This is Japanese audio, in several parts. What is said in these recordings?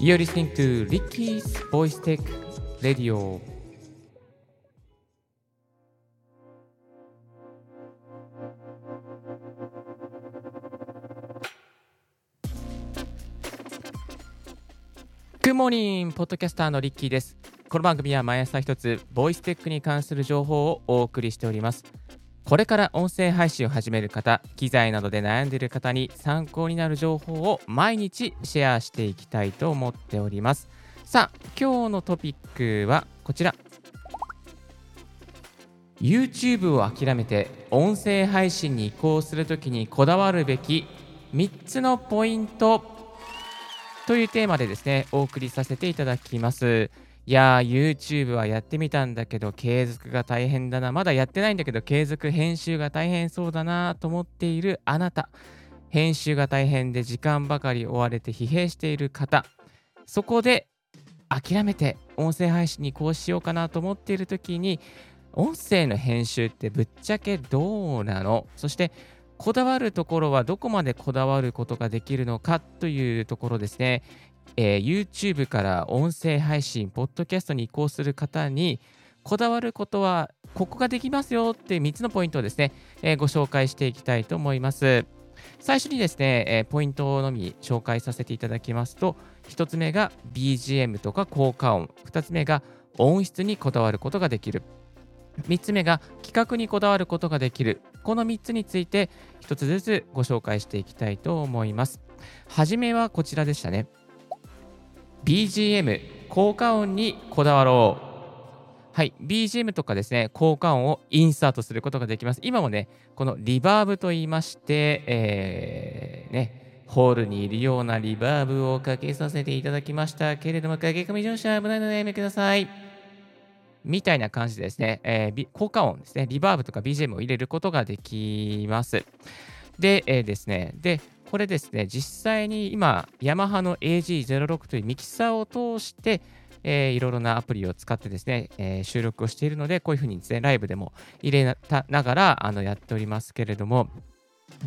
You're listening to Ricky's Voice Tech Radio. グッモーニンポッドキャスターのリッキーです。この番組は毎朝一つ、ボイステックに関する情報をお送りしております。これから音声配信を始める方、機材などで悩んでいる方に参考になる情報を毎日シェアしていきたいと思っております。さあ、今日のトピックはこちら。YouTube を諦めて音声配信に移行するときにこだわるべき3つのポイントというテーマでですね、お送りさせていただきます。いやー、YouTube はやってみたんだけど、継続が大変だな。まだやってないんだけど、継続編集が大変そうだなと思っているあなた。編集が大変で時間ばかり追われて疲弊している方。そこで諦めて音声配信にこうしようかなと思っている時に、音声の編集ってぶっちゃけどうなの？そしてこだわるところはどこまでこだわることができるのかというところですね、えー、YouTube から音声配信、ポッドキャストに移行する方にこだわることはここができますよって3つのポイントをですね、えー、ご紹介していきたいと思います。最初にですね、えー、ポイントのみ紹介させていただきますと、1つ目が BGM とか効果音、2つ目が音質にこだわることができる。3つ目が企画にこだわることができる。この3つについて1つずつご紹介していきたいと思います。はじめはこちらでしたね。BGM、効果音にこだわろう。はい、BGM とかですね、効果音をインサートすることができます。今もね、このリバーブと言いまして、えー、ね、ホールにいるようなリバーブをかけさせていただきましたけれども、駆け込み乗車危ないのでやめください。みたいな感じでですね、えー、効果音ですね、リバーブとか BGM を入れることができます。で、えー、ですね、で、これですね、実際に今、ヤマハの AG06 というミキサーを通して、えー、いろいろなアプリを使ってですね、えー、収録をしているので、こういうふうにですね、ライブでも入れながらあのやっておりますけれども、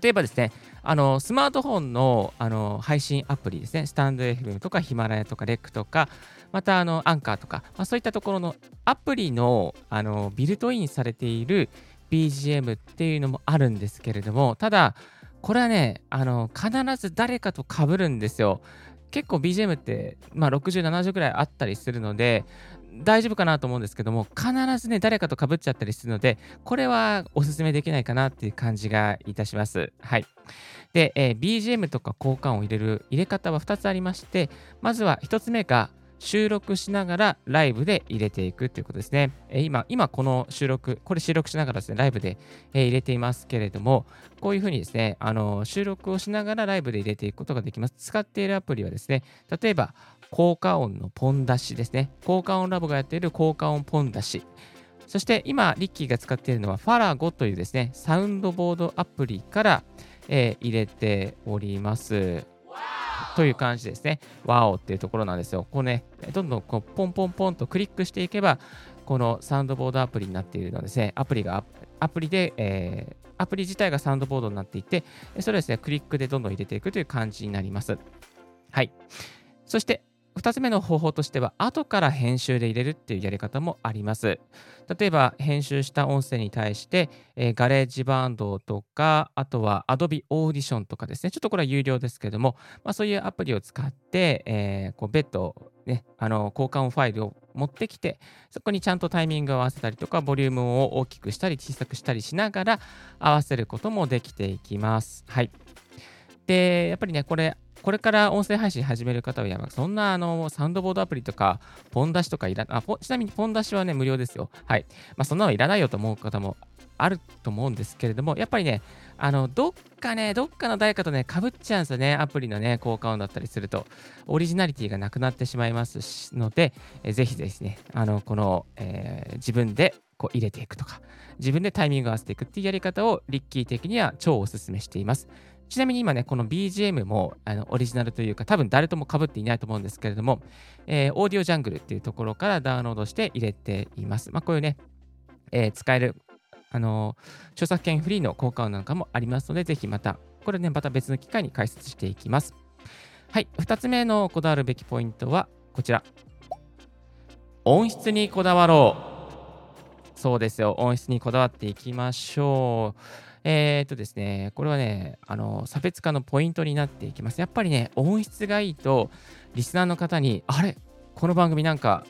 例えばですね、あのスマートフォンのあの配信アプリですね、スタンド FM とかヒマラヤとかレックとか、またあのアンカーとか、まあ、そういったところのアプリのあのビルトインされている BGM っていうのもあるんですけれども、ただ、これはね、あの必ず誰かと被るんですよ。結構 BGM って、まあ、60、70ぐらいあったりするので、大丈夫かなと思うんですけども、必ずね、誰かと被っちゃったりするので、これはおすすめできないかなっていう感じがいたします。はい。で、えー、BGM とか交換を入れる入れ方は2つありまして、まずは1つ目が、収録しながらライブで入れていくということですね。え今、今この収録、これ収録しながらですね、ライブで、え入れていますけれども、こういうふうにですね、あの収録をしながらライブで入れていくことができます。使っているアプリはですね、例えば、効果音のポン出しですね。効果音ラボがやっている効果音ポン出し。そして今、リッキーが使っているのは、ファラゴというですね、サウンドボードアプリから、えー、入れております。という感じですね。ワオっていうところなんですよ。こうね、どんどんこうポンポンポンとクリックしていけば、このサウンドボードアプリになっているのですね、アプリが、アプリで、えー、アプリ自体がサウンドボードになっていて、それをですね、クリックでどんどん入れていくという感じになります。はい。そして、2つ目の方法としては、後から編集で入れるっていうやり方もあります。例えば、編集した音声に対して、えー、 GarageBand とか、あとは Adobe Audition とかですね、ちょっとこれは有料ですけども、まあ、そういうアプリを使って、えー、こう別途、ね、あの効果音ファイルを持ってきて、そこにちゃんとタイミングを合わせたりとか、ボリュームを大きくしたり小さくしたりしながら合わせることもできていきます。はい。で、やっぱりね、これ、これから音声配信始める方は、そんなあのサウンドボードアプリとか、ポン出しとかいらあちなみにポン出しはね、無料ですよ。はい。まあ、そんなのいらないよと思う方もあると思うんですけれども、やっぱりね、あの、どっかね、どっかの誰かとね、かぶっちゃうんですよね。アプリのね、効果音だったりすると、オリジナリティがなくなってしまいますので、えぜひですね、あの、この、えー、自分でこう入れていくとか、自分でタイミングを合わせていくっていうやり方をリッキー的には超お勧めしています。ちなみに今ね、この BGM もあのオリジナルというか、多分誰とも被っていないと思うんですけれども、えー、オーディオジャングルっていうところからダウンロードして入れています。まあ、こういうね、えー、使える、あのー、著作権フリーの効果音なんかもありますので、ぜひまた、これね、また別の機会に解説していきます。はい、2つ目のこだわるべきポイントはこちら。音質にこだわろう。そうですよ、音質にこだわっていきましょう。えー、っとですね、これはね、あの、差別化のポイントになっていきます。やっぱりね、音質がいいと、リスナーの方に、あれ？この番組なんか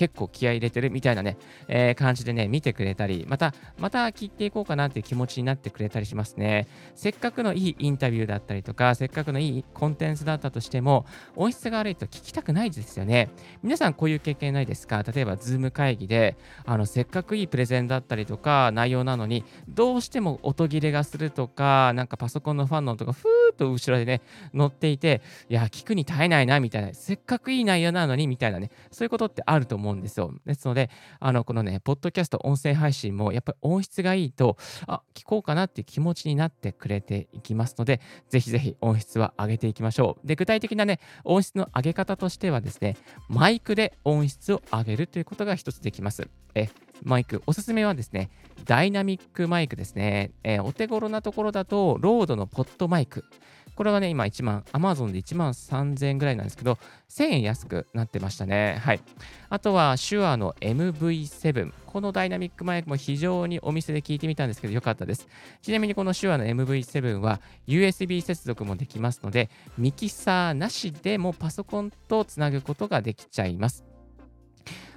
結構気合い入れてるみたいなね、えー、感じでね、見てくれたり、また、また聞いていこうかなっていう気持ちになってくれたりしますね。せっかくのいいインタビューだったりとか、せっかくのいいコンテンツだったとしても、音質が悪いと聞きたくないですよね。皆さんこういう経験ないですか？例えば、ズーム会議で、あの、せっかくいいプレゼンだったりとか、内容なのに、どうしても音切れがするとか、なんかパソコンのファンの音がふーっと後ろでね、乗っていて、いや、聞くに耐えないな、みたいな、せっかくいい内容なのに、みたいなね、そういうことってあると思うんですよ。ですので、あの、このね、ポッドキャスト音声配信も、やっぱり音質がいいと、あ、聞こうかなっていう気持ちになってくれていきますので、ぜひぜひ音質は上げていきましょう。で、具体的なね、音質の上げ方としてはですね、マイクで音質を上げるということが一つできます。えマイク、おすすめはですね、ダイナミックマイクですね。えー、お手頃なところだと、 RODE の PodMic。これはね、今1万、Amazon で1万3000円ぐらいなんですけど、1000円安くなってましたね。はい。あとは、 SHURE の MV7。このダイナミックマイクも非常にお店で聞いてみたんですけど、良かったです。ちなみにこの手話の MV7 は USB 接続もできますので、ミキサーなしでもパソコンとつなぐことができちゃいます。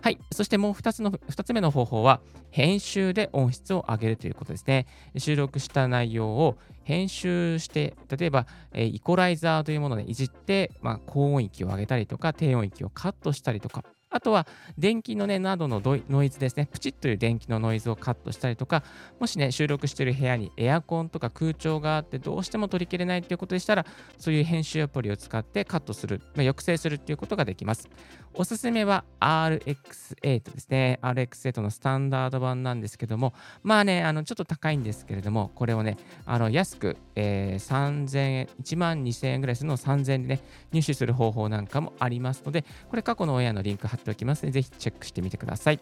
はい。そしてもう2つの、2つ目の方法は、編集で音質を上げるということですね。収録した内容を編集して、例えば、えイコライザーというものでいじって、まあ、高音域を上げたりとか、低音域をカットしたりとか、あとは電気のね、などのノイズですね、プチッという電気のノイズをカットしたりとか、もしね、収録している部屋にエアコンとか空調があって、どうしても取り切れないということでしたら、そういう編集アプリを使ってカットする、まあ、抑制するということができます。おすすめは RX8 ですね。RX8 のスタンダード版なんですけども、まあね、あのちょっと高いんですけれども、これをね、あの安く、えー、3000円、1万2000円ぐらいするのを3000円でね、入手する方法なんかもありますので、これ過去の親のリンク貼っておきますので、ぜひチェックしてみてください。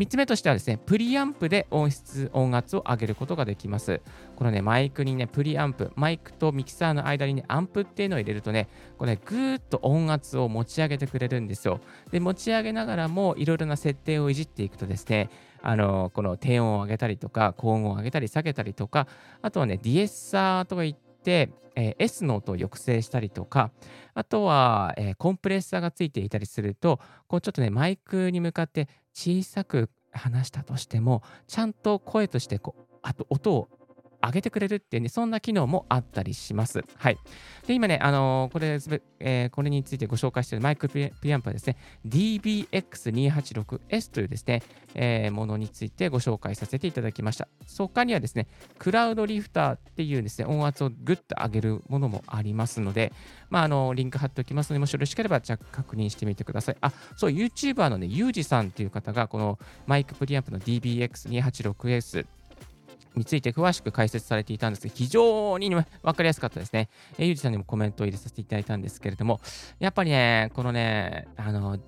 3つ目としてはですね、プリアンプで音質、音圧を上げることができます。このね、マイクにね、プリアンプ、マイクとミキサーの間にね、アンプっていうのを入れるとね、これね、ぐーっと音圧を持ち上げてくれるんですよ。で、持ち上げながらも、いろいろな設定をいじっていくとですね、あのこの低音を上げたりとか、高音を上げたり下げたりとか、あとはね、ディエッサーとか言って、えー、S の音を抑制したりとか、あとは、えー、コンプレッサーがついていたりすると、こうちょっとね、マイクに向かって小さく話したとしても、ちゃんと声としてこう、あと音を上げてくれるっていうね、そんな機能もあったりします。はい。で、今ね、あのー、これ、えー、これについてご紹介しているマイクプリアンプはですね、DBX286S というですね、えー、ものについてご紹介させていただきました。他にはですね、クラウドリフターっていうですね、音圧をぐっと上げるものもありますので、まあ、あの、リンク貼っておきますので、もしよろしければ、じゃ確認してみてください。あ、そう、YouTuber のね、ユージさんっていう方が、このマイクプリアンプの DBX286S について詳しく解説されていたんですが、非常に分かりやすかったですね。えー、ゆうじさんにもコメントを入れさせていただいたんですけれども、やっぱりね、このね、あの、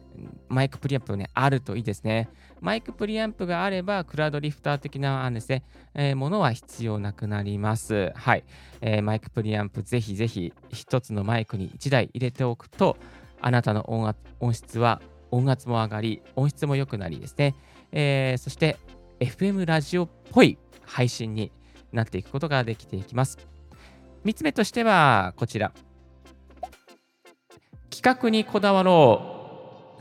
マイクプリアンプね、あるといいですね。マイクプリアンプがあれば、クラウドリフター的なですね、えー、ものは必要なくなります。はい。えー、マイクプリアンプ、ぜひぜひ、一つのマイクに1台入れておくと、あなたの音音質は音圧も上がり、音質も良くなりですね。えー、そして、FM ラジオっぽい配信になっていくことができていきます。3つ目としては、こちら。企画にこだわろう。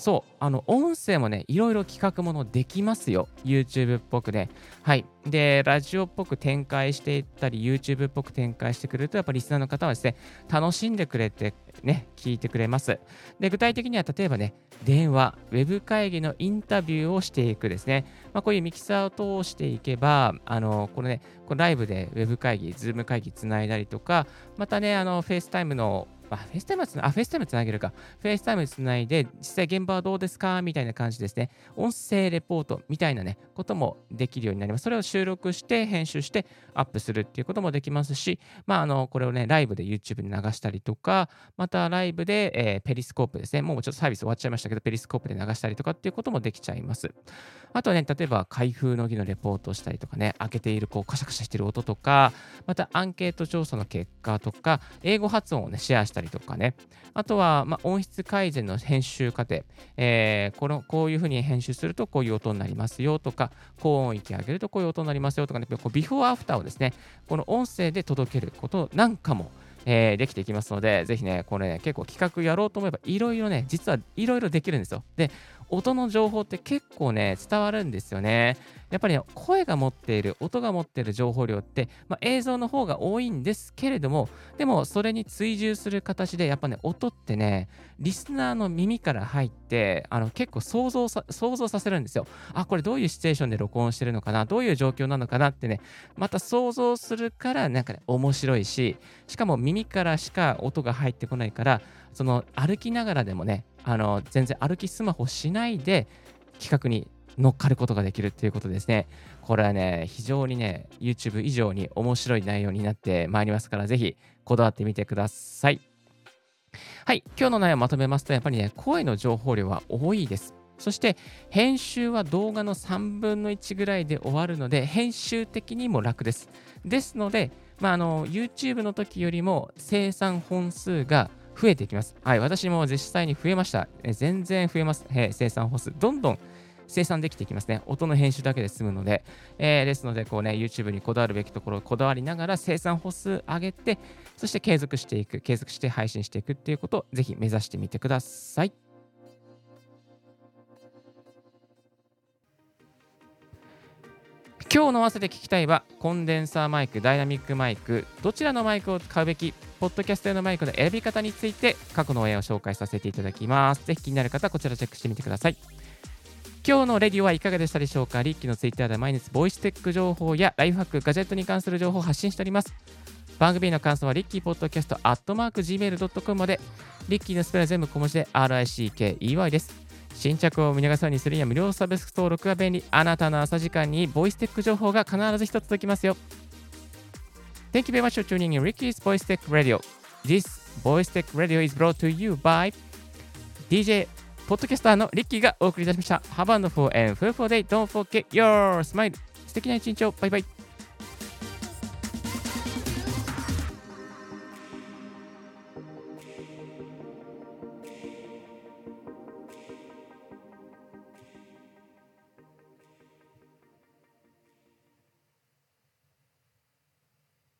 そう、あの、音声もね、いろいろ企画ものできますよ。YouTube っぽくね。はい。で、ラジオっぽく展開していったり、YouTube っぽく展開してくれると、やっぱりリスナーの方はですね、楽しんでくれて、ね、聞いてくれます。で、具体的には、例えばね、電話、ウェブ会議のインタビューをしていくですね。まあ、こういうミキサーを通していけば、あの、このね、このライブでウェブ会議、 Zoom 会議つないだりとか、またね、あの、 FaceTime のあ、 FaceTime つな、あ、 FaceTime つなげるか。 FaceTime つないで、実際現場はどうですか？みたいな感じですね。音声レポートみたいなね、こともできるようになります。それを収録して、編集してアップするっていうこともできますし、まあ、あの、これをね、ライブで YouTube に流したりとか、またライブで、えー、ペリスコープですね。もうちょっとサービス終わっちゃいましたけど、ペリスコープで流したりとかっていうこともできちゃいます。あとはね、例えば開封の儀のレポートをしたりとかね、開けているこうカシャカシャしてる音とか、またアンケート調査の結果とか、英語発音をね、シェアしたりたりとかね。あとは、まあ、音質改善の編集過程、えー、このこういうふうに編集するとこういう音になりますよとか、高音域上げるとこういう音になりますよとかね、こうビフォーアフターをですね、この音声で届けることなんかも、えー、できていきますので、ぜひね、これね、結構企画やろうと思えば、いろいろね、実はいろいろできるんですよ。で、音の情報って結構ね、伝わるんですよね。やっぱり、ね、声が持っている、音が持っている情報量って、まあ、映像の方が多いんですけれども、でもそれに追従する形で、やっぱね、音ってね、リスナーの耳から入って、あの結構想像さ想像させるんですよ。あ、これどういうシチュエーションで録音してるのかな、どういう状況なのかなってね、また想像するから、なんかね、面白いし、しかも耳からしか音が入ってこないから、その歩きながらでもね、あの全然歩きスマホしないで企画に乗っかることができるっていうことですね。これはね、非常にね、YouTube 以上に面白い内容になってまいりますから、ぜひこだわってみてください。はい、今日の内容をまとめますと、やっぱりね、声の情報量は多いです。そして、編集は動画の3分の1ぐらいで終わるので、編集的にも楽です。ですので、まあ、あの YouTube の時よりも生産本数が増えていきます。はい、私も実際に増えました。え全然増えます、え生産歩数。どんどん生産できていきますね。音の編集だけで済むので、えー、ですので、こうね、YouTube にこだわるべきところをこだわりながら生産歩数上げて、そして継続していく、継続して配信していくっていうことをぜひ目指してみてください。今日の合わせて聞きたいは、コンデンサーマイク、ダイナミックマイク、どちらのマイクを買うべき、ポッドキャスト用のマイクの選び方について、過去の応援を紹介させていただきます。ぜひ気になる方こちらチェックしてみてください。今日のレディオはいかがでしたでしょうか？リッキーのツイッターで毎日 Voice Tech 情報やライフハック、ガジェットに関する情報を発信しております。番組の感想はリッキーポッドキャストアットマーク Gmail.com まで、リッキーのスペル全部小文字で RICKEY です。新着を見逃さないにするには無料サブスク登録が便利。あなたの朝時間に Voice Tech 情報が必ず一つ届きますよ。Thank you very much for tuning in Ricky's Voice Tech Radio. This Voice Tech Radio is brought to you by DJ ポッドキャスターのリッキーがお送りいたしました。Have a wonderful and fruitful day. Don't forget your smile. 素敵な一日を。バイバイ。